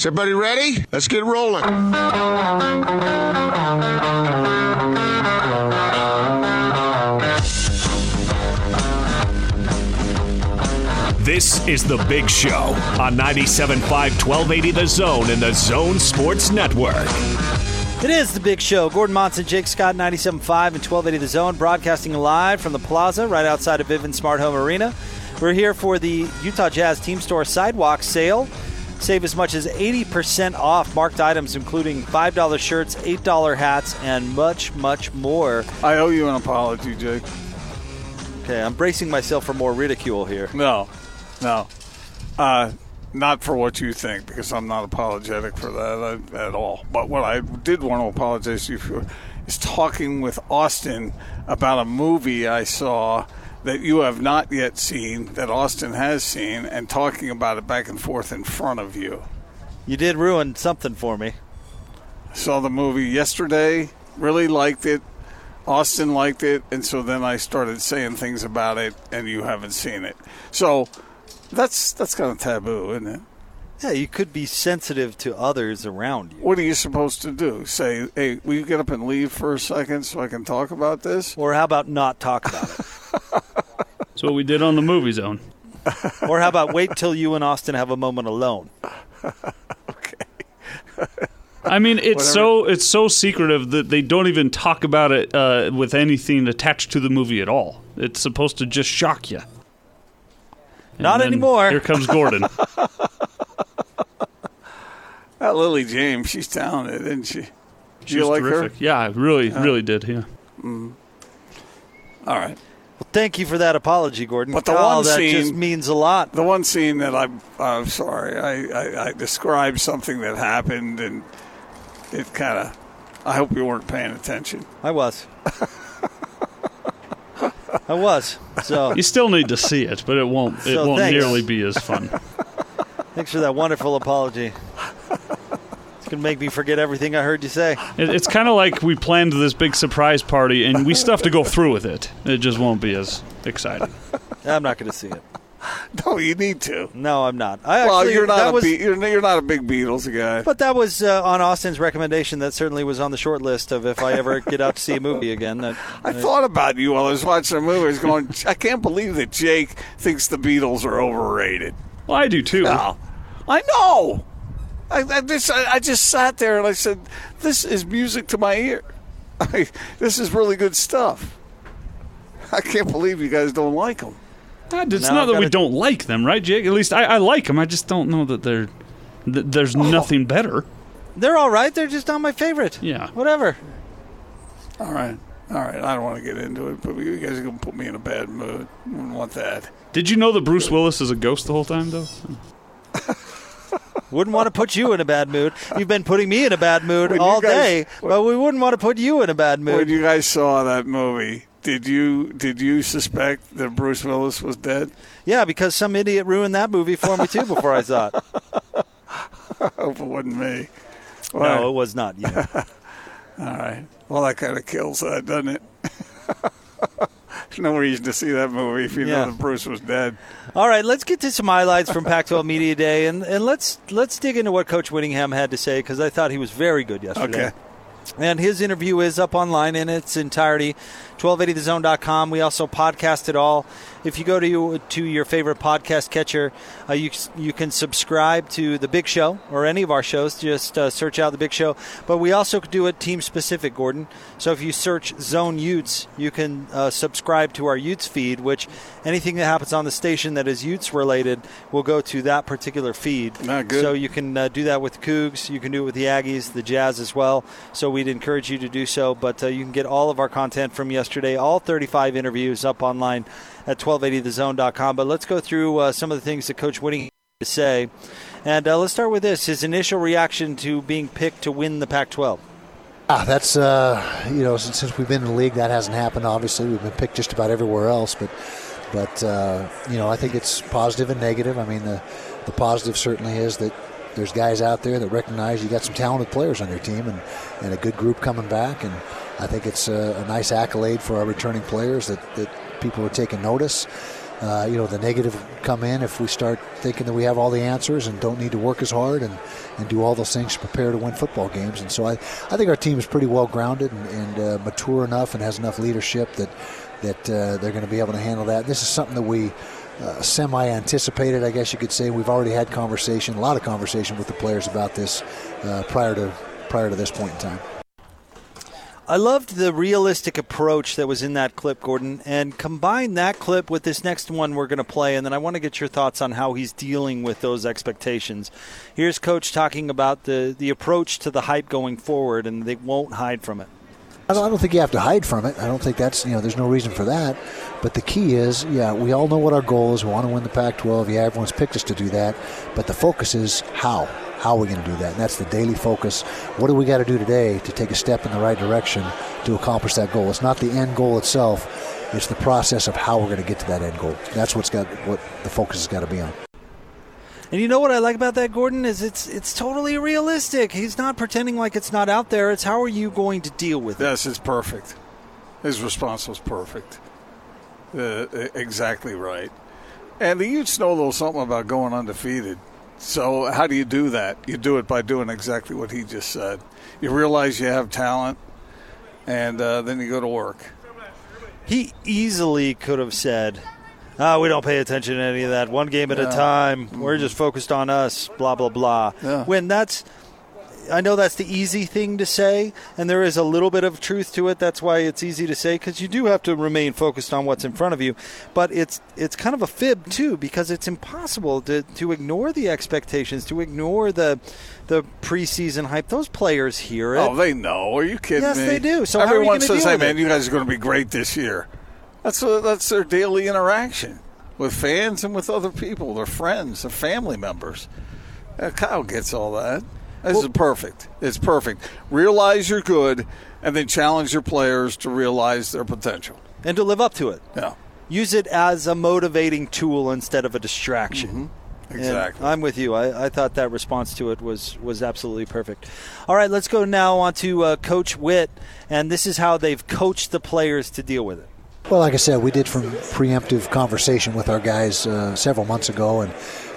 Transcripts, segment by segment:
Is everybody ready? Let's get rolling. This is The Big Show on 97.5 1280 The Zone and The Zone Sports Network. It is the big show. Gordon Monson, Jake Scott, 97.5 and 1280 The Zone, broadcasting live from the plaza right outside of Vivint Smart Home Arena. We're here for the Utah Jazz Team Store Sidewalk Sale. Save as much as 80% off marked items, including $5 shirts, $8 hats, and much, much more. I owe you an apology, Jake. Okay, I'm bracing myself for more ridicule here. No, no. Uh, not for what you think, because I'm not apologetic for that uh, at all. But what I did want to apologize to you for is talking with Austin about a movie I saw that you have not yet seen, that Austin has seen, and talking about it back and forth in front of you. You did ruin something for me. Saw the movie yesterday, really liked it. Austin liked it, and so then I started saying things about it, and you haven't seen it. So that's that's kind of taboo, isn't it? Yeah, you could be sensitive to others around you. What are you supposed to do? Say, hey, will you get up and leave for a second so I can talk about this? Or how about not talk about it? That's what we did on the movie zone. or how about wait till you and Austin have a moment alone? Okay. I mean, it's so it's so secretive that they don't even talk about it uh, with anything attached to the movie at all. It's supposed to just shock you. And Not anymore. Here comes Gordon. That Lily James, she's talented, isn't she? She you like terrific. her? Yeah, I really, really did. Yeah. All right. Well, thank you for that apology, Gordon. But the oh, one that scene- just means a lot. The one scene that I'm, I'm sorry, I, I, I described something that happened, and it kind of. I hope you weren't paying attention. I was. I was. So You still need to see it, but it won't. It So won't thanks. nearly be as fun. thanks for that wonderful apology. It's gonna make me forget everything I heard you say. It, it's kind of like we planned this big surprise party, and we still have to go through with it. It just won't be as exciting. I'm not gonna see it. No, you need to. No, I'm not. I well, actually, you're not that a was, Be- you're, you're not a big Beatles guy. But that was uh, on Austin's recommendation. That certainly was on the short list of if I ever get out to see a movie again. That I thought about you while I was watching the movie. I was going, I can't believe that Jake thinks the Beatles are overrated. Well, I do too. No, I know. I, I just I, I just sat there and I said, "This is music to my ear. I, this is really good stuff." I can't believe you guys don't like them. Uh, It's Now not I've that we gotta- don't like them, right, Jake? At least I, I like them. I just don't know that they're. That there's Oh. nothing better. they're all right. They're just not my favorite. Yeah. Whatever. All right, all right. I don't want to get into it, but you guys are gonna put me in a bad mood. I wouldn't want that. Did you know that Bruce Willis is a ghost the whole time, though? Wouldn't want to put you in a bad mood. You've been putting me in a bad mood When all guys- day, but we wouldn't want to put you in a bad mood. When you guys saw that movie, did you did you suspect that Bruce Willis was dead? yeah, because some idiot ruined that movie for me too before I saw it. I hope it wasn't me. No, it was not you. All right. Well, that kind of kills that, doesn't it? No reason to see that movie if you Yeah. know that Bruce was dead. All right, let's get to some highlights from Pac-12 Media Day, and, and let's let's dig into what Coach Whittingham had to say because I thought he was very good yesterday. Okay. And his interview is up online in its entirety, 1280thezone.com. We also podcast it all. If you go to to your favorite podcast catcher, uh, you you can subscribe to the Big Show or any of our shows. Just uh, search out the Big Show. But we also do it team specific, Gordon. So if you search Zone Utes, you can uh, subscribe to our Utes feed. Which anything that happens on the station that is Utes related will go to that particular feed. Ah, good. So you can uh, do that with Cougs. You can do it with the Aggies, the Jazz as well. So we'd encourage you to do so. But uh, you can get all of our content from yesterday, all 35 interviews up online at 1280thezone.com. But let's go through uh, some of the things that Coach had to say. And uh, let's start with this his initial reaction to being picked to win the Pac 12. Ah, that's uh, you know since, since we've been in the league that hasn't happened. Obviously, we've been picked just about everywhere else, but but uh, you know I think it's positive and negative. I mean the the positive certainly is that there's guys out there that recognize you got some talented players on your team and, and a good group coming back, and I think it's a, a nice accolade for our returning players that, that people are taking notice. uh, you know, the negative come in if we start thinking that we have all the answers and don't need to work as hard and, and do all those things to prepare to win football games. And so I, I think our team is pretty well grounded and, and uh, mature enough and has enough leadership that that uh, they're going to be able to handle that. This is something that we uh, semi anticipated, I guess you could say. We've already had conversation, a lot of conversation with the players about this uh, prior to prior to this point in time. I loved the realistic approach that was in that clip, Gordon, and combine that clip with this next one we're going to play, and then I want to get your thoughts on how he's dealing with those expectations. Here's Coach talking about the, the approach to the hype going forward, and they won't hide from it. I don't, think you have to hide from it. I don't think that's, you know, there's no reason for that. But the key is, yeah, we all know what our goal is. We want to win the Pac 12. Yeah, everyone's picked us to do that. But the focus is how. How are we going to do that? And that's the daily focus. What do we got to do today to take a step in the right direction to accomplish that goal? It's not the end goal itself. It's the process of how we're going to get to that end goal. That's what's got what the focus has got to be on. And you know what I like about that, Gordon, is it's it's totally realistic. He's not pretending like it's not out there. It's how are you going to deal with it? Yes, it's perfect. His response was perfect. Uh, exactly right. And the Utes know a little something about going undefeated. So how do you do that? You do it by doing exactly what he just said. You realize you have talent, and uh, then you go to work. He easily could have said, oh, we don't pay attention to any of that. One game at yeah. a time. Mm-hmm. We're just focused on us, blah, blah, blah. Yeah. When that's – I know that's the easy thing to say, and there is a little bit of truth to it. That's why it's easy to say because you do have to remain focused on what's in front of you. But it's it's kind of a fib too because it's impossible to, to ignore the expectations, to ignore the the preseason hype. Those players hear it. Oh, they know. Are you kidding yes, me? Yes, they do. So everyone says, "Hey, man, you guys are going to be great this year." That's a, that's their daily interaction with fans and with other people, their friends, their family members. Uh, Kyle gets all that. This well, is perfect. It's perfect. Realize you're good, and then challenge your players to realize their potential and to live up to it. Yeah. Use it as a motivating tool instead of a distraction. Mm-hmm. Exactly. And I'm with you. I, I, thought that response to it was was absolutely perfect. All right, let's go now on to uh, Coach Witt, and this is how they've coached the players to deal with it. Well, like I said, we did from preemptive conversation with our guys uh, several months ago, and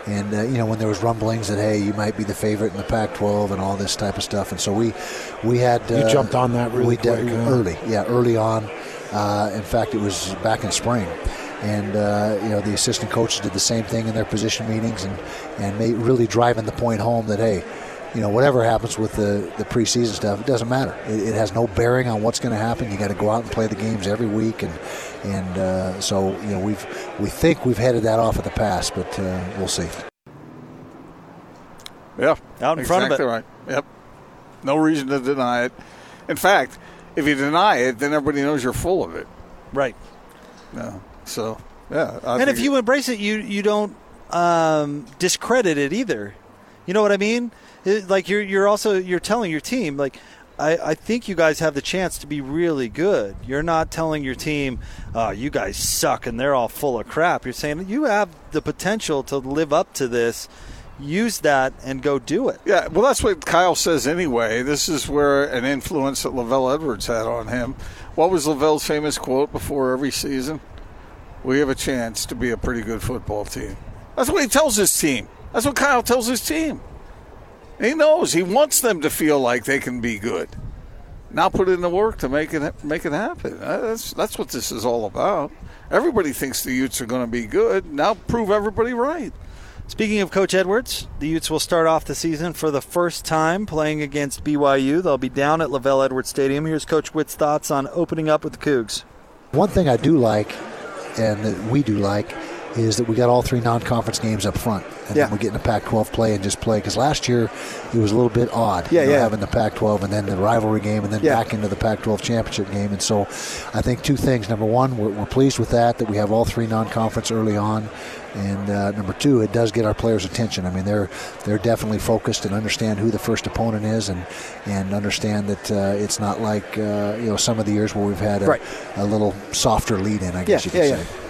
and uh, you know when there was rumblings that hey you might be the favorite in the Pac-12 and all this type of stuff, and so we we had uh, you jumped on that really quick, early, yeah, early on. Uh, in fact, it was back in spring, and uh, you know the assistant coaches did the same thing in their position meetings, and and made, really driving the point home that hey you know, whatever happens with the, the preseason stuff, it doesn't matter. It, it has no bearing on what's going to happen. You got to go out and play the games every week, and and uh, so you know we've we think we've headed that off at the pass, but uh, we'll see. Yeah, out in exactly front of it. Right. Yep. No reason to deny it. In fact, if you deny it, then everybody knows you're full of it. Right. Yeah. So yeah. I and if you embrace it, you you don't um, discredit it either. You know what I mean? It, like you're you're also you're telling your team like I, I think you guys have the chance to be really good. You're not telling your team, oh, you guys suck and they're all full of crap. You're saying you have the potential to live up to this. Use that and go do it. Yeah, well, that's what Kyle says anyway. This is where an influence that LaVell Edwards had on him. What was LaVell's famous quote before every season? We have a chance to be a pretty good football team. That's what he tells his team. That's what Kyle tells his team. He knows. He wants them to feel like they can be good. Now put in the work to make it make it happen. Uh, that's that's what this is all about. Everybody thinks the Utes are going to be good. Now prove everybody right. Speaking of Coach Edwards, the Utes will start off the season for the first time playing against BYU. They'll be down at LaVell Edwards Stadium. Here's Coach Witt's thoughts on opening up with the Cougs. One thing I do like, and that we do like, is that we got all three non-conference games up front, and yeah. then we get in the Pac-12 play and just play. Because last year it was a little bit odd, yeah, you know, yeah. having the Pac-12 and then the rivalry game, and then yeah. back into the Pac-12 championship game. And so, I think two things. Number one, we're, we're pleased with that that we have all three non-conference early on, and uh, number two, it does get our players' attention. I mean, they're they're definitely focused and understand who the first opponent is, and and understand that uh, it's not like uh, you know some of the years where we've had a, right. a little softer lead in. I guess you could say.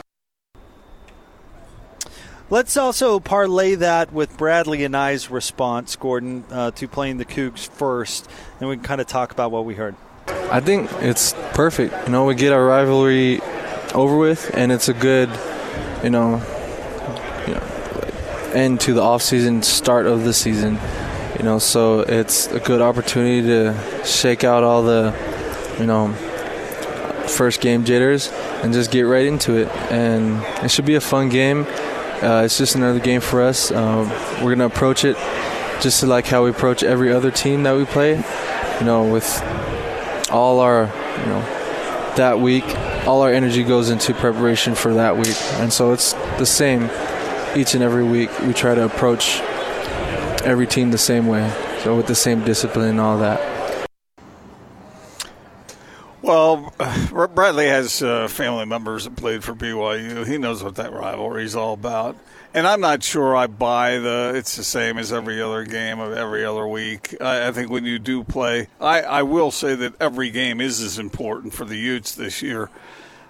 Let's also parlay that with Bradlee Anae's response, Gordon, uh, to playing the Cougs first, and we can kind of talk about what we heard. I think it's perfect. You know, we get our rivalry over with, and it's a good you know, you know, end to the off season, start of the season. You know, so it's a good opportunity to shake out all the, you know, first game jitters and just get right into it. And it should be a fun game. Uh, it's just another game for us. Uh, we're gonna approach it just like how we approach every other team that we play. You know, with all our, you know, that week, all our energy goes into preparation for that week, and so it's the same each and every week. We try to approach every team the same way, so with the same discipline and all that. Well, Bradlee has uh, family members that played for BYU. He knows what that rivalry is all about. And I'm not sure I buy the it's the same as every other game of every other week. I, I think when you do play, I, I will say that every game is as important for the Utes this year,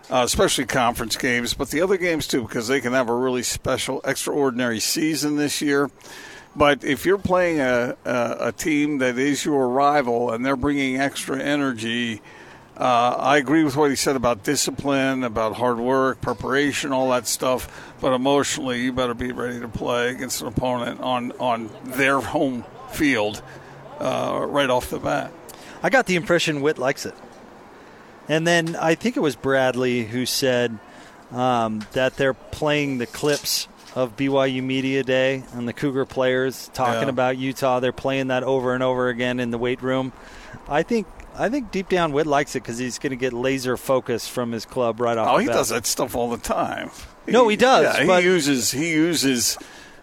uh, especially conference games, but the other games too, because they can have a really special, extraordinary season this year. But if you're playing a, a, a team that is your rival and they're bringing extra energy, uh, I agree with what he said about discipline, about hard work, preparation, all that stuff. But emotionally, you better be ready to play against an opponent on, on their home field uh, right off the bat. I got the impression Whit likes it. And then I think it was Bradlee who said um, that they're playing the clips of BYU Media Day and the Cougar players talking Yeah. about Utah. They're playing that over and over again in the weight room. I think I think deep down Whit likes it because he's going to get laser focus from his club right off. Oh, he bat. does that stuff all the time. No, he does, Yeah, he uses he uses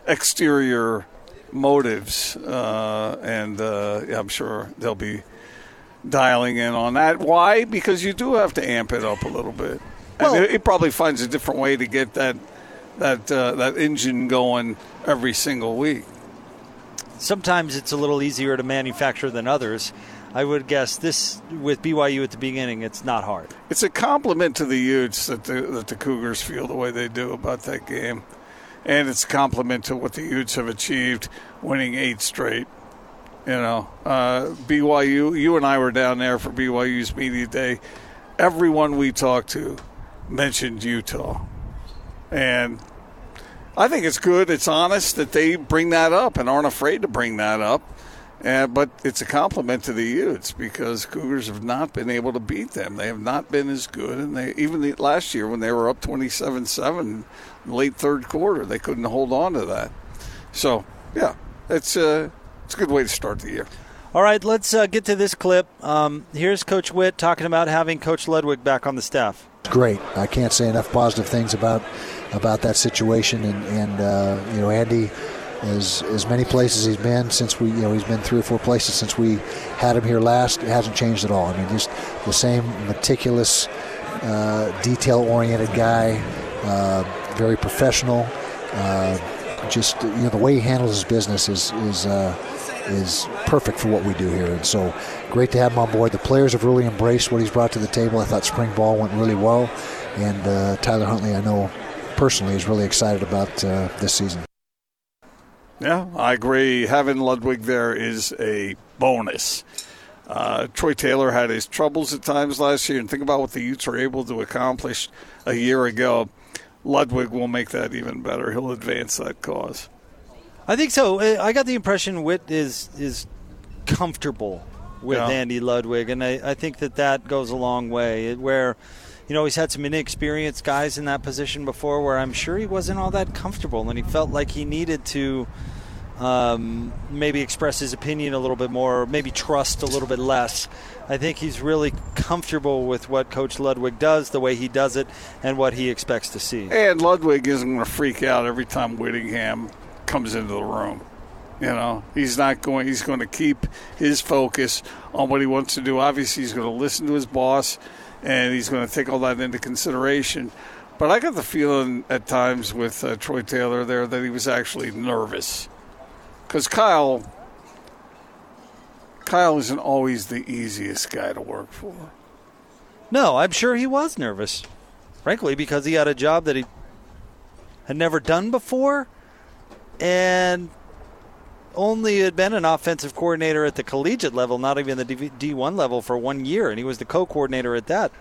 exterior motives, uh, and uh, yeah, I'm sure they'll be dialing in on that. Why? Because you do have to amp it up a little bit. Well- and he probably finds a different way to get that that uh, that engine going every single week. Sometimes it's a little easier to manufacture than others. I would guess this with BYU at the beginning, it's not hard. It's a compliment to the Utes that the, that the Cougars feel the way they do about that game. And it's a compliment to what the Utes have achieved, winning eight straight. You know, uh, BYU, you and I were down there for BYU's Media Day. Everyone we talked to mentioned Utah. And I think it's good, it's honest that they bring that up and aren't afraid to bring that up. Uh, but it's a compliment to the Utes because Cougars have not been able to beat them. They have not been as good, and they even the, last year when they were up twenty-seven-seven, late third quarter, they couldn't hold on to that. So yeah, it's uh, it's a good way to start the year. All right, let's uh, get to this clip. Um, here's Coach Witt talking about having Coach Ludwig back on the staff. great. I can't say enough positive things about about that situation. And, and uh, you know, Andy, as as many places he's been since we, you know, he's been three or four places since we had him here last. It hasn't changed at all. I mean, just the same meticulous, uh, detail-oriented guy, uh, very professional. Uh, just you know, the way he handles his business is is. Uh, is perfect for what we do here. And so great to have him on board. The players have really embraced what he's brought to the table. I thought spring ball went really well. And uh, Tyler Huntley, I know personally, is really excited about uh, this season. Yeah, I agree. Having Ludwig there is a bonus. Uh, Troy Taylor had his troubles at times last year, and think about what the Utes were able to accomplish a year ago. Ludwig will make that even better. He'll advance that cause. I think so. Uh, I got the impression Witt is is comfortable with Yeah. Andy Ludwig, and I, I think that that goes a long way. Where, you know, he's had some inexperienced guys in that position before, where I'm sure he wasn't all that comfortable, and he felt like he needed to um, maybe express his opinion a little bit more, or maybe trust a little bit less. I think he's really comfortable with what Coach Ludwig does, the way he does it, and what he expects to see. And Ludwig isn't going to freak out every time Whittingham comes into the room. You know, he's not going. He's going to keep his focus on what he wants to do. Obviously, he's going to listen to his boss, and he's going to take all that into consideration. But I got the feeling at times with uh, Troy Taylor there that he was actually nervous because Kyle. Kyle isn't always the easiest guy to work for. No, I'm sure he was nervous. Frankly, because he had a job that he had never done before and only had been an offensive coordinator at the collegiate level, not even the D1 level, for one year, and he was the co coordinator at that.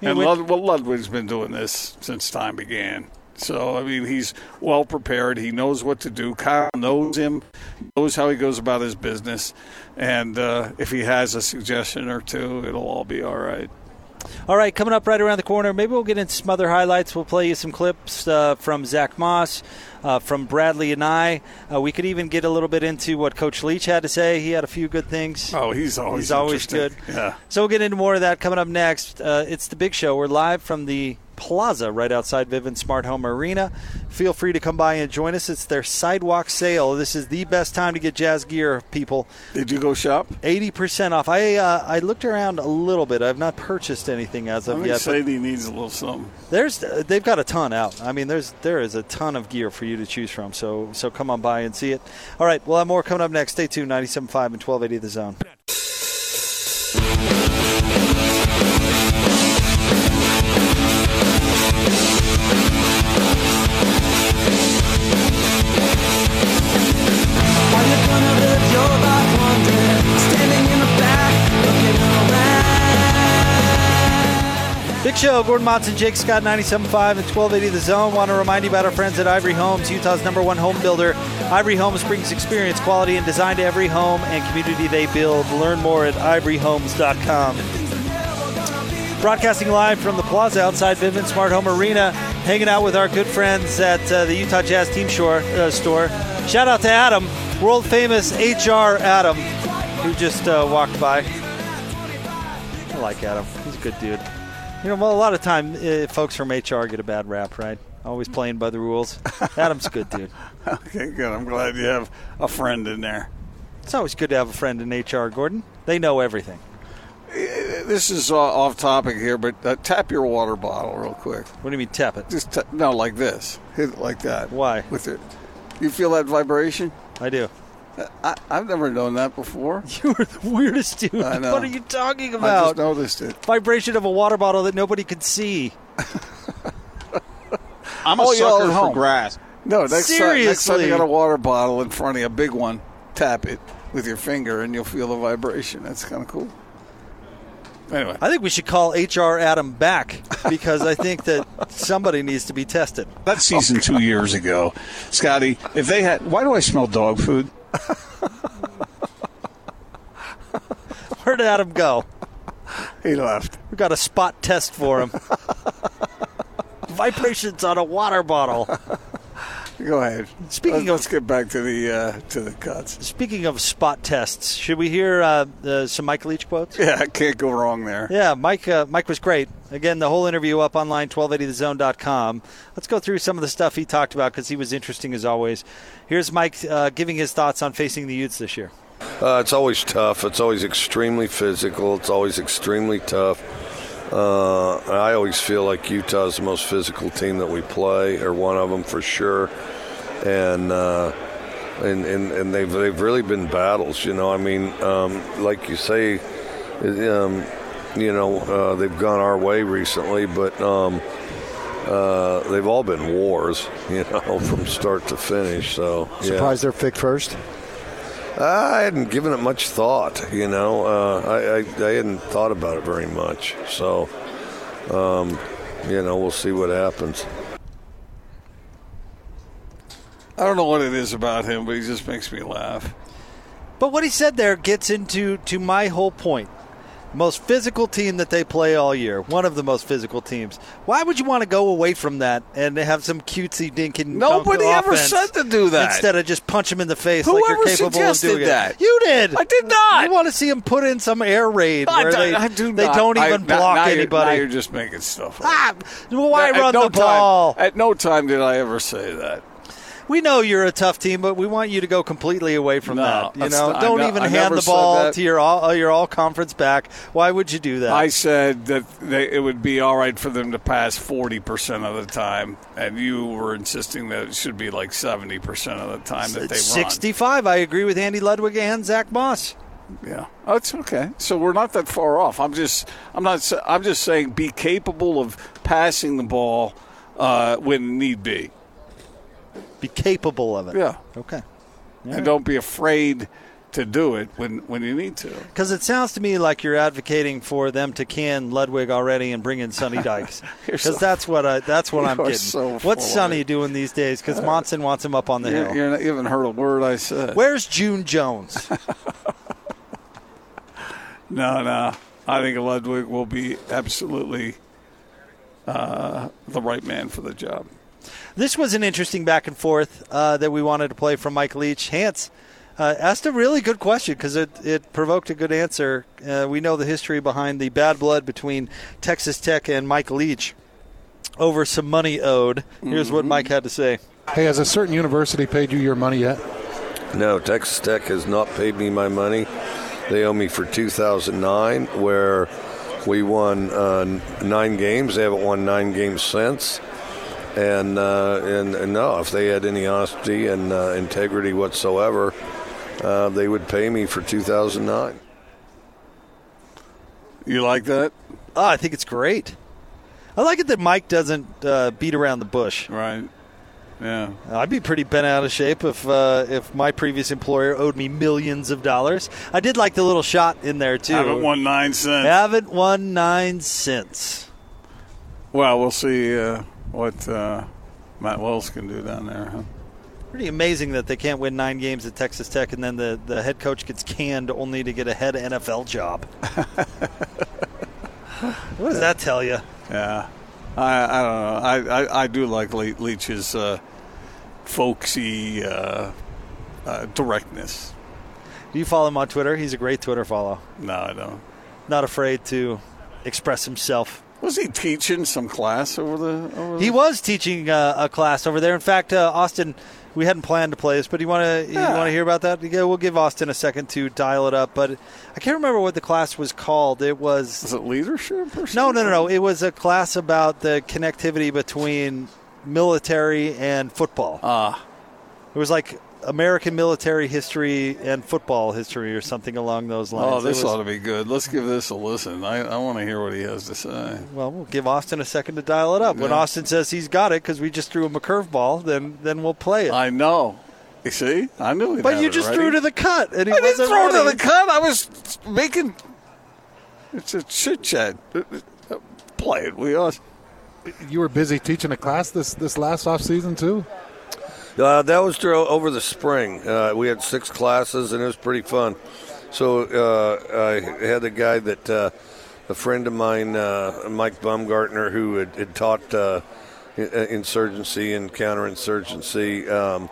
You And know, Lud- well, Ludwig's been doing this since time began. So I mean, he's well prepared. He knows what to do. Kyle knows him, knows how he goes about his business, and uh, if he has a suggestion or two, it'll all be all right. All right, coming up right around the corner, maybe we'll get into some other highlights. We'll play you some clips uh, from Zach Moss, uh, from Bradlee Anae. Uh, we could even get a little bit into what Coach Leach had to say. He had a few good things. Oh, he's always He's always good. Yeah. So we'll get into more of that coming up next. Uh, it's the big show. We're live from the Plaza right outside Vivint Smart Home Arena. Feel free to come by and join us. It's their sidewalk sale. This is the best time to get jazz gear, people. Did you go shop? Eighty percent off. I uh, I looked around a little bit. I've not purchased anything as of yet. Sadie needs a little something. there's uh, they've got a ton out. I mean, there's there is a ton of gear for you to choose from. So so come on by and see it. All right, we'll have more coming up next. Stay tuned. 97.5 and 1280 The Zone. Big Show, Gordon Monson, Jake Scott, 97.5 and 1280 The Zone. Want to remind you about our friends at Ivory Homes, Utah's number one home builder. Ivory Homes brings experience, quality, and design to every home and community they build. Learn more at ivoryhomes.com. Broadcasting live from the plaza outside Vivint Smart Home Arena, hanging out with our good friends at uh, the Utah Jazz Team Shore, uh, store. Shout out to Adam, world famous HR Adam, who just uh, walked by. I like Adam. He's a good dude. You know, well, a lot of time uh, folks from HR get a bad rap, right? Always playing by the rules. Adam's a good dude. Okay, good. I'm glad you have a friend in there. It's always good to have a friend in HR, Gordon. They know everything. This is uh, off topic here, but uh, tap your water bottle real quick. What do you mean tap it? Just t- no, like this. Hit it like that. Why? With it. You feel that vibration? I do. I, I've never known that before. You are the weirdest dude. I know. What are you talking about? I just noticed it. Vibration of a water bottle that nobody could see. I'm a Oh, sucker for home. grass. No, next time, next time you got a water bottle in front of you, a big one, tap it with your finger, and you'll feel the vibration. That's kind of cool. Anyway, I think we should call HR Adam back because I think that somebody needs to be tested. That season two years ago, Scotty. If they had, why do I smell dog food? Where did Adam go? he left. We got a spot test for him. Vibrations on a water bottle. Go ahead. Speaking let's, of- let's get back to the uh, to the cuts. Speaking of spot tests, should we hear uh, uh, some Mike Leach quotes? Yeah, I can't go wrong there. Yeah, Mike. Uh, Mike was great. Again, the whole interview up online, 1280thezone.com. Let's go through some of the stuff he talked about because he was interesting as always. Here's Mike uh, giving his thoughts on facing the Utes this year. Uh, it's always tough. It's always extremely physical. It's always extremely tough. Uh, I always feel like Utah's the most physical team that we play, or one of them for sure. And uh, and, and and they've they've really been battles. You know, I mean, um, like you say, um, you know, uh, they've gone our way recently, but. Um, uh, they've all been wars, you know, from start to finish. So, yeah. Surprised they're picked first. I hadn't given it much thought, you know. Uh, I, I I hadn't thought about it very much, so um, you know we'll see what happens. I don't know what it is about him, but he just makes me laugh. But what he said there gets into to my whole point. Most physical team that they play all year. One of the most physical teams. Why would you want to go away from that and have some cutesy dinking? Nobody ever said to do that. Instead of just punch him in the face like Whoever you're capable of suggested doing that? it. You did. I did not. You want to see him put in some air raid I where don't- they, I do they not. don't I- even now- block now you're- anybody. now you're just making stuff up. ah, why run no the ball? At no time did I ever say that. We know you're a tough team, but we want you to go completely away from No, that. You know, not- don't ne- even I hand the ball to your all uh, your all conference back. Why would you do that? I said that they, it would be all right for them to pass 40% of the time, and you were insisting that it should be like 70% of the time that they run. 65. I agree with Andy Ludwig and Zach Moss. Yeah, oh, it's okay. So we're not that far off. I'm just, I'm not, I'm just saying, be capable of passing the ball uh, when need be. Be capable of it. Yeah, Okay. and don't be afraid to do it when, when you need to. Because it sounds to me like you're advocating for them to can Ludwig already and bring in Sonny Dykes. Because so- that's what I, that's what I'm getting. so What's Sonny doing these days? Because Monson wants him up on the You're, hill. you're not, you haven't heard a word I said. Where's June Jones? No, no. I think Ludwig will be absolutely uh, the right man for the job. This was an interesting back and forth uh, that we wanted to play from Mike Leach. Hans uh, asked a really good question because it, it provoked a good answer. Uh, we know the history behind the bad blood between Texas Tech and Mike Leach over some money owed. Here's what Mike had to say. Hey, has a certain university paid you your money yet? No, Texas Tech has not paid me my money. They owe me for 2009, where we won uh, nine games. They haven't won nine games since. And, uh, and, and no, if they had any honesty and uh, integrity whatsoever, uh, they would pay me for 2009. You like that? Oh, I think it's great. I like it that Mike doesn't uh, beat around the bush. Right. Yeah. I'd be pretty bent out of shape if uh, if my previous employer owed me millions of dollars. I did like the little shot in there too. Haven't won nine cents. Haven't won nine cents. Well, we'll see uh, what uh, Matt Wells can do down there. Huh? Pretty amazing that they can't win nine games at Texas Tech and then the, the head coach gets canned only to get a head NFL job. what does that tell you? Yeah. I, I don't know. I, I, I do like Le- Leach's uh, folksy uh, uh, directness. Do you follow him on Twitter? He's a great Twitter follow. No, I don't. Not afraid to express himself. Was he teaching some class over the? Over He the- was teaching uh, a class over there. In fact, uh, Austin, we hadn't planned to play this, but you want to yeah. you want to hear about that? Yeah, we'll give Austin a second to dial it up. But I can't remember what the class was called. It was Was it leadership or no, something? no, no, no. It was a class about the connectivity between military and football. Ah, It was like American military history and football history, or something along those oh, lines. oh, this was- ought to be good. Let's give this a listen. I, I want to hear what he has to say. Well, we'll give Austin a second to dial it up. When Austin says he's got it because we just threw him a curveball, then then we'll play it. I know. You see, I knew. he'd But have you it just ready. threw to the cut, and he I didn't wasn't throw to the cut. I was making. It's a chit chat. Play it. We are. You were busy teaching a class this this last off season too. Uh, that was through, over the spring. Uh, we had six classes, and it was pretty fun. So uh, I had a guy that uh, a friend of mine, uh, Mike Baumgartner, who had, had taught uh, insurgency and counterinsurgency. Um,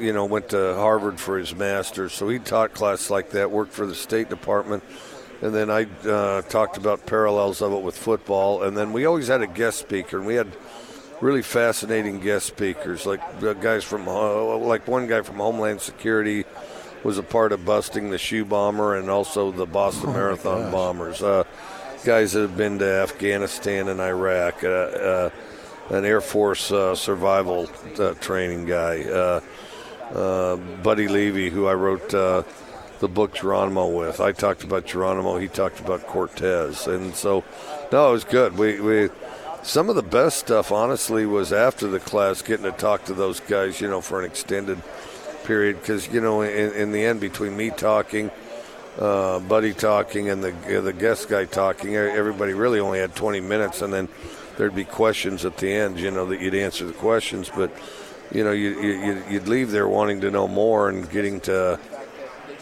you know, went to Harvard for his master's, so he taught classes like that. Worked for the State Department, and then I talked about parallels of it with football. And then we always had a guest speaker, and we had really fascinating guest speakers, like uh, guys from, uh, like one guy from Homeland Security was a part of busting the shoe bomber and also the Boston Marathon bombers. Uh, guys that have been to Afghanistan and Iraq. Uh, uh, an Air Force uh, survival uh, training guy, uh, uh, Buddy Levy, who I wrote uh, the book Geronimo with. I talked about Geronimo, he talked about Cortez, and so no, it was good. We we some of the best stuff, honestly, was after the class, getting to talk to those guys, you know, for an extended period, because you know, in, in the end, between me talking. Uh, Buddy talking and the uh, the guest guy talking. Everybody really only had 20 minutes, and then there'd be questions at the end. You know that you'd answer the questions, but you know you, you you'd leave there wanting to know more and getting to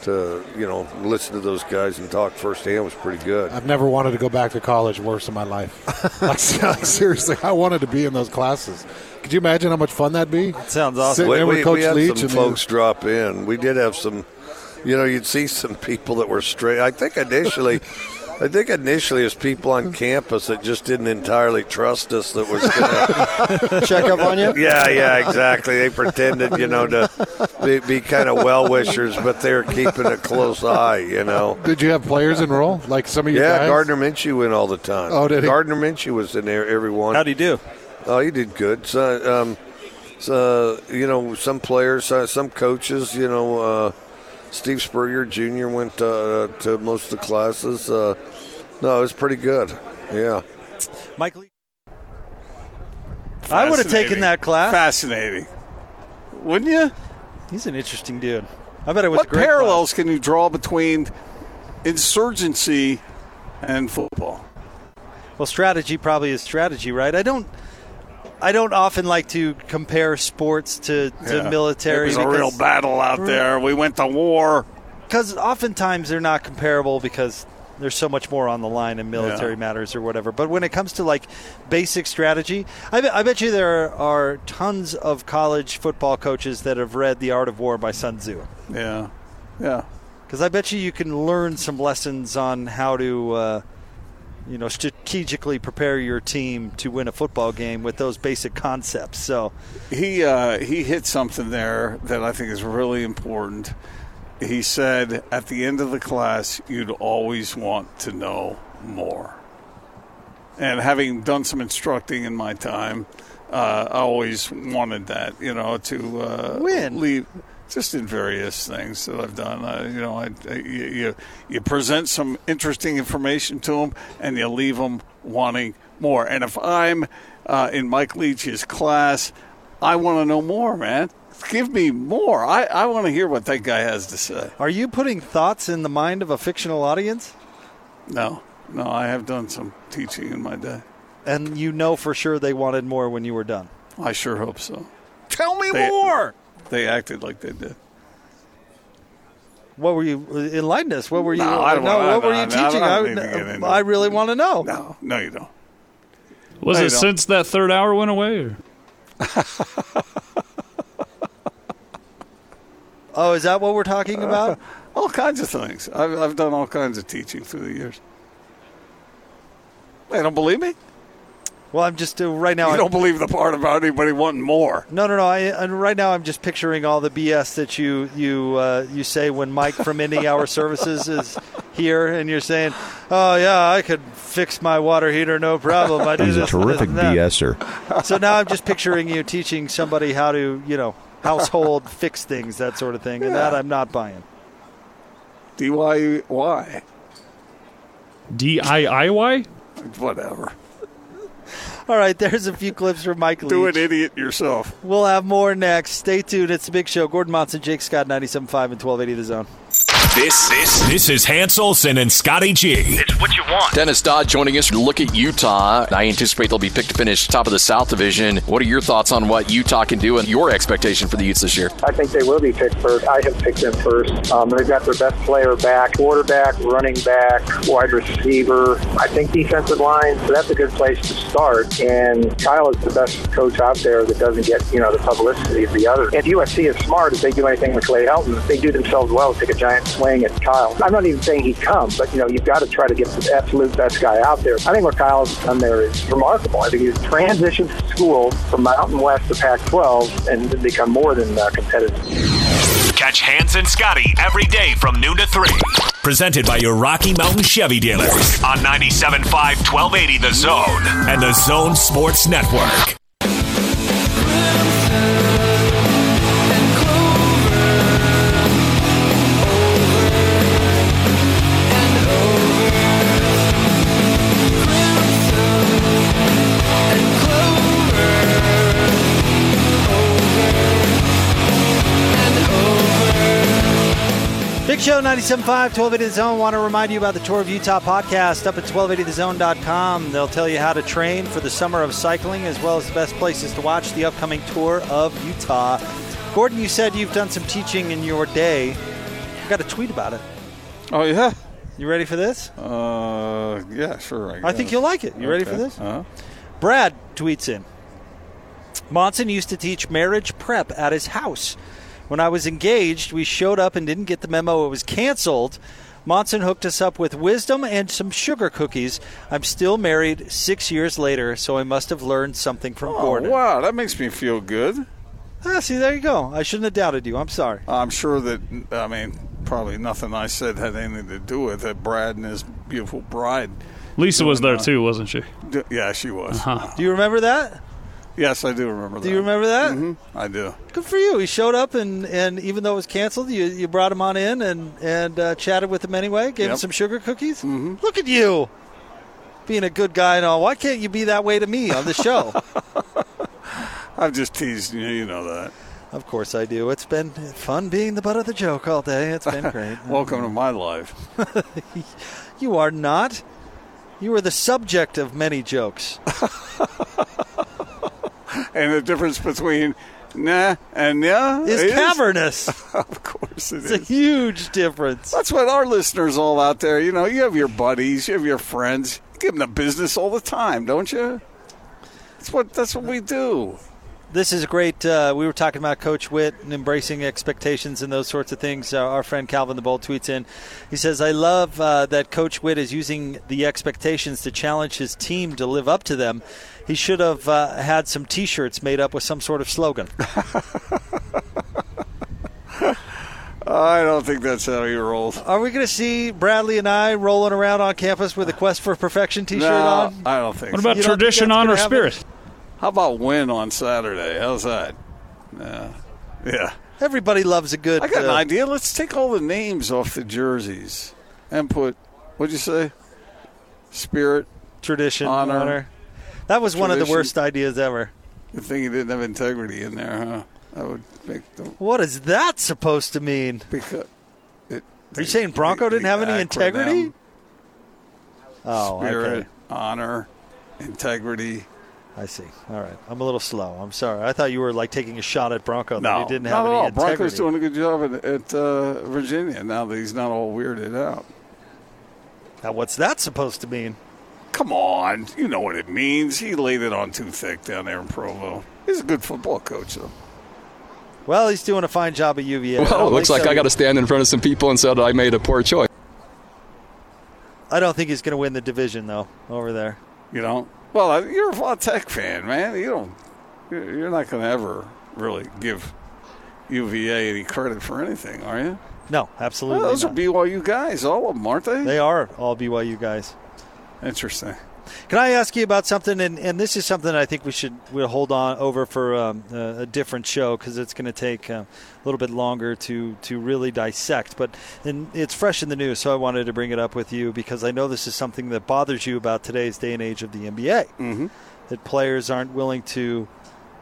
to you know listen to those guys and talk firsthand was pretty good. I've never wanted to go back to college worse in my life. like, like, seriously, I wanted to be in those classes. Could you imagine how much fun that'd be? Sounds awesome. Sitting We, there with we, Coach we had Leach some and folks drop in. We did have some. You know, you'd see some people that were straight. I think initially. I think initially it was people on campus that just didn't entirely trust us that was going to Check up on you. Yeah, yeah, exactly. They pretended, you know, to be, be kind of well wishers, but they were keeping a close eye, you know. Did you have players enroll? Like some of you Yeah, guys? Gardner Minshew went all the time. Oh, did he? Gardner Minshew was in there every one. How'd he do? Oh, he did good. So, um, so you know, some players, uh, some coaches, you know, uh, Steve Spurrier Jr. went uh, to most of the classes. Uh, no, it was pretty good. Yeah. Mike Lee. I would have taken that class. Fascinating. Wouldn't you? He's an interesting dude. I bet it was what a great parallels can you draw between insurgency and football? Well, strategy probably is strategy, right? I don't. I don't often like to compare sports to, to Yeah. military. It was a real battle out there. We went to war. because oftentimes they're not comparable because there's so much more on the line in military Yeah. matters or whatever. But when it comes to like basic strategy, I, bet- I bet you there are tons of college football coaches that have read The Art of War by Sun Tzu. Yeah, yeah. Because I bet you you can learn some lessons on how to, uh, you know, strategically prepare your team to win a football game with those basic concepts. So He uh, he hit something there that I think is really important. He said at the end of the class, you'd always want to know more. And having done some instructing in my time, uh, I always wanted that, you know, to uh, Win. leave just in various things that I've done. Uh, you know, I, I, you, you you present some interesting information to them, and you leave them wanting more. And if I'm uh, in Mike Leach's class, I want to know more, man. Give me more. I, I want to hear what that guy has to say. are you putting thoughts in the mind of a fictional audience? No, no, I have done some teaching in my day. And you know for sure they wanted more when you were done. I sure hope so. Tell me They- more. They acted like they did. What were you enlighten us? What were you? No, I don't no, wanna- what were you I teaching? don't I, need to get into I really want to know. No, no, you don't. Was I it don't. since that third hour went away? Or? Oh, is that what we're talking uh, about? All kinds of things. I've, I've done all kinds of teaching through the years. They don't believe me? Well, I'm just uh, right now. You I'm- don't believe the part about anybody wanting more. no, no, no. I, and right now, I'm just picturing all the BS that you you uh, you say when Mike from Indie Hour Services is here, and you're saying, "Oh yeah, I could fix my water heater, no problem." I do He's a this and this terrific and that." BSer. So now I'm just picturing you teaching somebody how to, you know, household fix things, that sort of thing, and that I'm not buying. DIY. D I I Y? Whatever. All right, there's a few clips from Mike Leach. Do an idiot yourself. We'll have more next. Stay tuned. It's the big show. Gordon Monson, Jake Scott, 97.5 and 1280 The Zone. This this this is Hans Olsen and Scotty G. It's what you want. Dennis Dodd joining us look at Utah. I anticipate they'll be picked to finish top of the South Division. What are your thoughts on what Utah can do and your expectation for the Utes this year? I think they will be picked first. I have picked them first. Um, they've got their best player back, quarterback, running back, wide receiver. I think defensive line. So that's a good place to start. And Kyle is the best coach out there that doesn't get you know the publicity of the others. And USC is smart. If they do anything with Clay Helton, they do themselves well. Take a giant swing at Kyle. I'm not even saying he'd come, but you know you've got to try to get the absolute best guy out there. I think what Kyle's done there is remarkable. I think he's transitioned school from Mountain West to Pac-12 and become more than uh, competitive. Catch Hans and Scotty every day from noon to 3. Presented by your Rocky Mountain Chevy dealers on 97.5 1280 The Zone and The Zone Sports Network. Show 97.5, 1280 The Zone. Want to remind you about the Tour of Utah podcast up at 1280thezone.com. They'll tell you how to train for the summer of cycling as well as the best places to watch the upcoming Tour of Utah. Gordon, you said you've done some teaching in your day. I got a tweet about it. Oh, yeah? You ready for this? Uh, yeah, sure. I, I think you'll like it. You ready for this? Uh-huh. Brad tweets in Monson used to teach marriage prep at his house. When I was engaged, we showed up and didn't get the memo it was canceled. Monson hooked us up with wisdom and some sugar cookies. I'm still married six years later, so I must have learned something from Oh, Gordon. wow, that makes me feel good. Ah, see, there you go. I shouldn't have doubted you. I'm sorry. I'm sure that, I mean, probably nothing I said had anything to do with it. Brad and his beautiful bride. Lisa was there uh, too, wasn't she? d- Yeah, she was. Do you remember that? Yes, I do remember that. Do you remember that? hmm I do. Good for you. He showed up, and, and even though it was canceled, you, you brought him on in and, and uh, chatted with him anyway, gave him some sugar cookies. Mm-hmm. Look at you being a good guy and all. Why can't you be that way to me on the show? I've just teased you. You know that. Of course I do. It's been fun being the butt of the joke all day. It's been great. Welcome to my life. you are not. You are the subject of many jokes. and the difference between nah and yeah is, is cavernous. of course it it's is. a huge difference. That's what our listeners all out there. You know, you have your buddies, you have your friends. You give them the business all the time, don't you? That's what that's what we do. This is great. Uh, we were talking about Coach Witt and embracing expectations and those sorts of things. Uh, our friend Calvin the Bold tweets in. He says, I love uh, that Coach Witt is using the expectations to challenge his team to live up to them. He should have uh, had some t shirts made up with some sort of slogan. I don't think that's how he rolls. Are we going to see Bradlee Anae rolling around on campus with a Quest for Perfection t shirt no, on? I don't think What so. about tradition, honor, spirit? How about win on Saturday? How's that? Yeah. Yeah. Everybody loves a good. I got an uh, idea. Let's take all the names off the jerseys and put, what'd you say? Spirit, tradition, honor. honor. That was one of the worst ideas ever. The thing you didn't have integrity in there, huh? That would make the What is that supposed to mean? because it, Are you saying Bronco didn't have any integrity? Oh, spirit, okay. honor, integrity. I see. All right. I'm a little slow. I'm sorry. I thought you were like taking a shot at Bronco that No, he didn't not have at any all. integrity. Bronco's doing a good job at, at uh, Virginia now that he's not all weirded out. Now, what's that supposed to mean? Come on, you know what it means. He laid it on too thick down there in Provo. He's a good football coach, though. Well, he's doing a fine job at UVA. Well, it looks like I got to stand in front of some people and say that I made a poor choice. I don't think he's going to win the division though over there. You know, well, uh, you're a Va Tech fan, man. You don't. you're you're not going to ever really give UVA any credit for anything, are you? No, absolutely. Well, those not. are BYU guys, all of them, aren't they? They are all BYU guys. Interesting. Can I ask you about something? And, and this is something I think we should we'll hold on over for um, a, a different show because it's going to take uh, a little bit longer to to really dissect. But and it's fresh in the news, so I wanted to bring it up with you because I know this is something that bothers you about today's day and age of the NBA. Mm-hmm. That players aren't willing to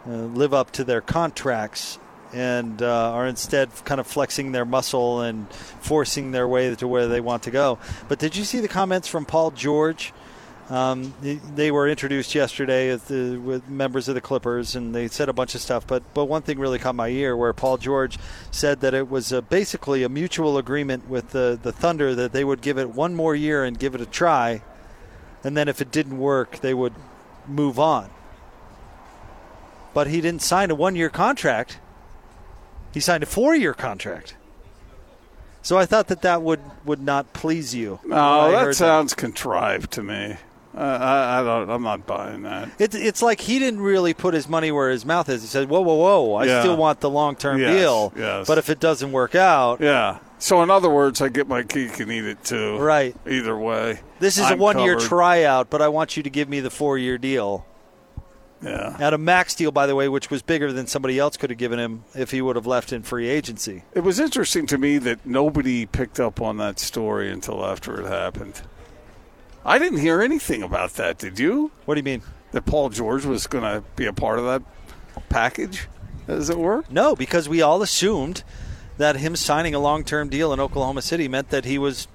uh, live up to their contracts and uh, are instead kind of flexing their muscle and forcing their way to where they want to go. But did you see the comments from Paul George? Um, they- were introduced yesterday the, with members of the Clippers, and they said a bunch of stuff. But but one thing really caught my ear, where Paul George said that it was uh basically a mutual agreement with the the Thunder that they would give it one more year and give it a try, and then if it didn't work, they would move on. But he didn't sign a one year contract. He signed a four year contract. So I thought that that would, would not please you. when No, that heard sounds contrived to me. Uh, I, I don't. I'm not buying that. It's it's like he didn't really put his money where his mouth is. He said, "Whoa, whoa, whoa! I Yeah. still want the long term Yes, deal, yes. but if it doesn't work out, Yeah. So in other words, I get my cake and eat it too. Right. Either way. this is a I'm one year tryout. But I want you to give me the four year deal Yeah. at a max deal, by the way, which was bigger than somebody else could have given him if he would have left in free agency. It was interesting to me that nobody picked up on that story until after it happened. I didn't hear anything about that. Did you? What do you mean? That Paul George was going to be a part of that package, as it were. No, because we all assumed that him signing a long term deal in Oklahoma City meant that he was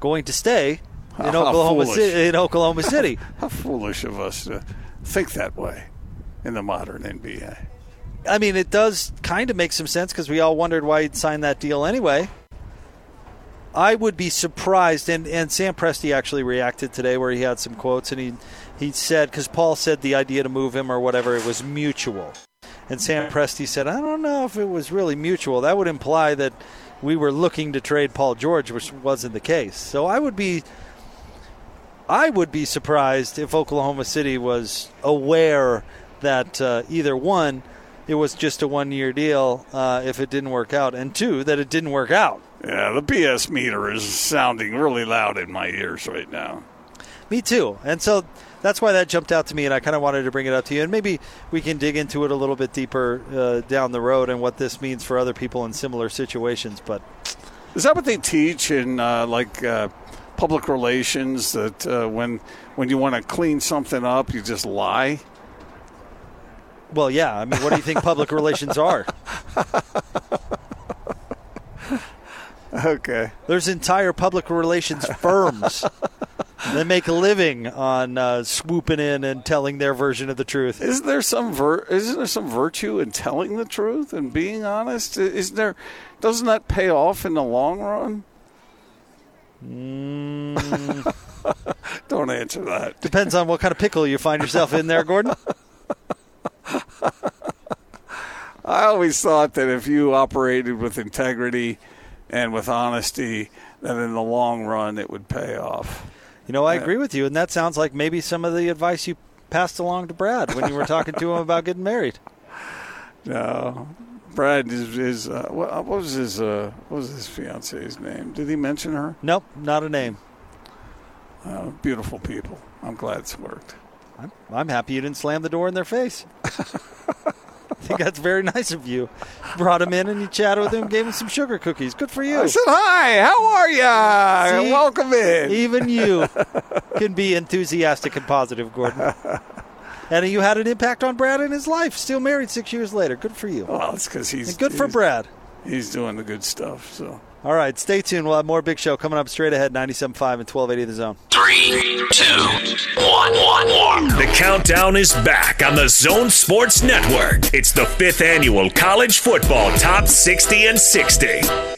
going to stay in How Oklahoma foolish. City. In Oklahoma City. How foolish of us to think that way in the modern NBA. I mean, it does kind of make some sense because we all wondered why he'd signed that deal anyway. I would be surprised, and, and Sam Presti actually reacted today where he had some quotes, and he, he said, because Paul said the idea to move him or whatever, it was mutual. And Sam Presti said, I don't know if it was really mutual. That would imply that we were looking to trade Paul George, which wasn't the case. So I would be I would be surprised if Oklahoma City was aware that uh, either one, it was just a one year deal uh, if it didn't work out, and two, that it didn't work out. Yeah, the BS meter is sounding really loud in my ears right now. Me too. And so that's why that jumped out to me, and I kind of wanted to bring it up to you. And maybe we can dig into it a little bit deeper uh, down the road and what this means for other people in similar situations. But Is that what they teach in uh, like uh, public relations? That uh, when when you want to clean something up, you just lie. well, yeah. I mean, what do you think public relations are? okay. There's entire public relations firms that make a living on uh, swooping in and telling their version of the truth. Isn't there some vir- isn't there some virtue in telling the truth and being honest? Isn't there? Doesn't that pay off in the long run? Mm. Don't answer that. Depends on what kind of pickle you find yourself in there, Gordon. I always thought that if you operated with integrity and with honesty, that in the long run it would pay off. You know, I agree with you, and that sounds like maybe some of the advice you passed along to Brad when you were talking to him about getting married. No, Brad is, is uh, what, what was his uh, what was his fiance's name? Did he mention her? Nope, not a name. Uh, beautiful people. I'm glad it's worked. I'm, I'm happy you didn't slam the door in their face. I think that's very nice of you. Brought him in and you chatted with him, gave him some sugar cookies. Good for you. I said, "Hi, how are you? Welcome in." Even you can be enthusiastic and positive, Gordon. And you had an impact on Brad in his life. Still married six years later. Good for you. Well, it's because he's And good for Brad. He's doing the good stuff. So All right, stay tuned. We'll have more Big Show coming up straight ahead, 97.5 and 1280 The Zone. Three, two, one, one, one. The countdown is back on the Zone Sports Network. It's the fifth annual College Football Top 60 and 60.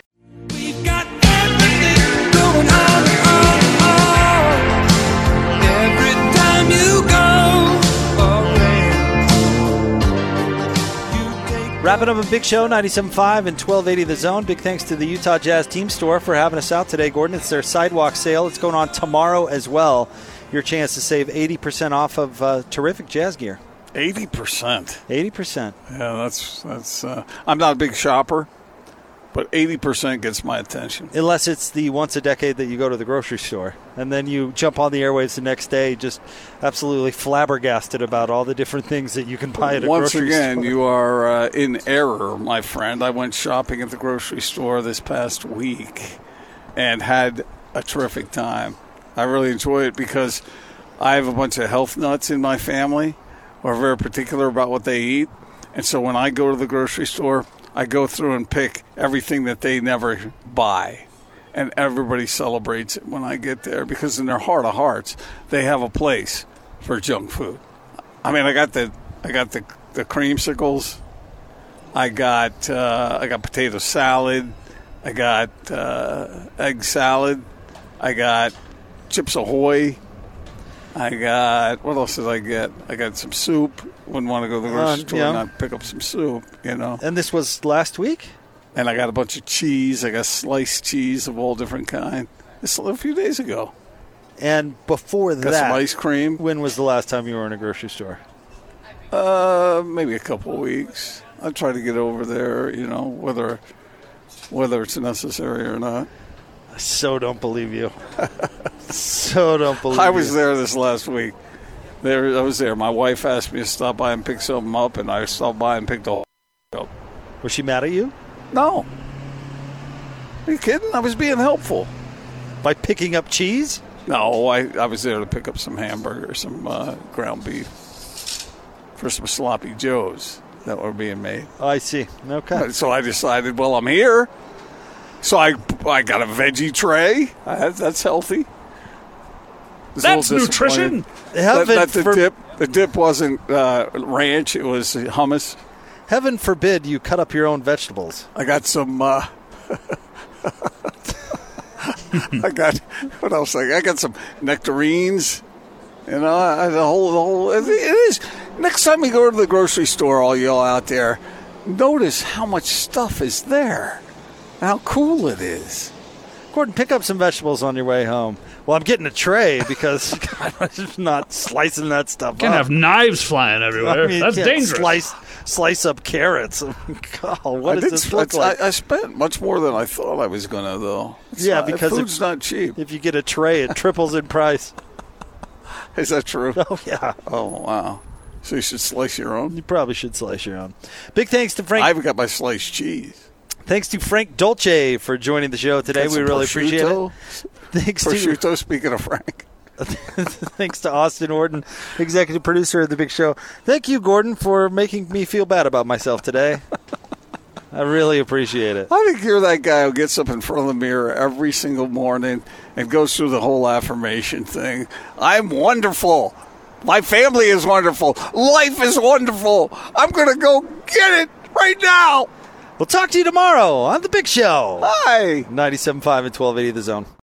Wrapping up a big show, 97.5 and 1280 The Zone. Big thanks to the Utah Jazz Team Store for having us out today, Gordon. It's their sidewalk sale. It's going on tomorrow as well. Your chance to save 80% off of uh, terrific jazz gear. eighty percent. 80%. Yeah, that's that's. Uh, I'm not a big shopper, but eighty percent gets my attention. Unless it's the once a decade that you go to the grocery store. And then you jump on the airwaves the next day just absolutely flabbergasted about all the different things that you can buy at a Once grocery again, store. Once again, you are uh, in error, my friend. I went shopping at the grocery store this past week and had a terrific time. I really enjoy it because I have a bunch of health nuts in my family who are very particular about what they eat. And so when I go to the grocery store, I go through and pick everything that they never buy. And everybody celebrates it when I get there because in their heart of hearts, they have a place for junk food. I mean, I got the I got the the creamsicles. I got uh, I got potato salad. I got uh, egg salad. I got Chips Ahoy. I got what else did I get? I got some soup. Wouldn't want to go to the grocery Uh, store yeah. and not pick up some soup, you know. And this was last week? And I got a bunch of cheese. I got sliced cheese of all different kind. This a few days ago. And before Got that, some ice cream. when was the last time you were in a grocery store? Uh, maybe a couple of weeks. I try to get over there, you know, whether whether it's necessary or not. I so don't believe you. so don't believe I was you. there this last week. There, I was there. My wife asked me to stop by and pick something up, and I stopped by and picked a whole up. Was she mad at you? No. Are you kidding? I was being helpful. By picking up cheese? No, I, I was there to pick up some hamburger, some uh, ground beef for some sloppy joes that were being made. Oh, I see. Okay. So I decided, well, I'm here. So I I got a veggie tray. I, that's healthy. That's nutrition. disappointed That, Heaven that the for- dip the dip wasn't uh, ranch; it was hummus. Heaven forbid you cut up your own vegetables. I got some. Uh, I got what else? I, I got some nectarines. You know, I, the whole the whole. It is. Next time you go to the grocery store, all y'all out there, notice how much stuff is there, how cool it is. Gordon, pick up some vegetables on your way home. Well, I'm getting a tray because I'm not slicing that stuff up. You Can't up. have knives flying everywhere. I mean, That's dangerous. Slice, slice up carrots. God, what I does this look like? I, I spent much more than I thought I was going to, though. It's yeah, not- because food's if, not cheap. If you get a tray, it triples in price. Is that true? Oh yeah. Oh wow. So you should slice your own. You probably should slice your own. Big thanks to Frank. I haven't got my sliced cheese. Thanks to Frank Dolce for joining the show today. We really appreciate it. Thanks to Speaking of Frank. Thanks to Austin Orton, executive producer of the Big Show. Thank you, Gordon, for making me feel bad about myself today. I really appreciate it. I think you're that guy who gets up in front of the mirror every single morning and goes through the whole affirmation thing. I'm wonderful. My family is wonderful. Life is wonderful. I'm going to go get it right now. We'll talk to you tomorrow on The Big Show. Hi. 97.5 and 1280 The Zone.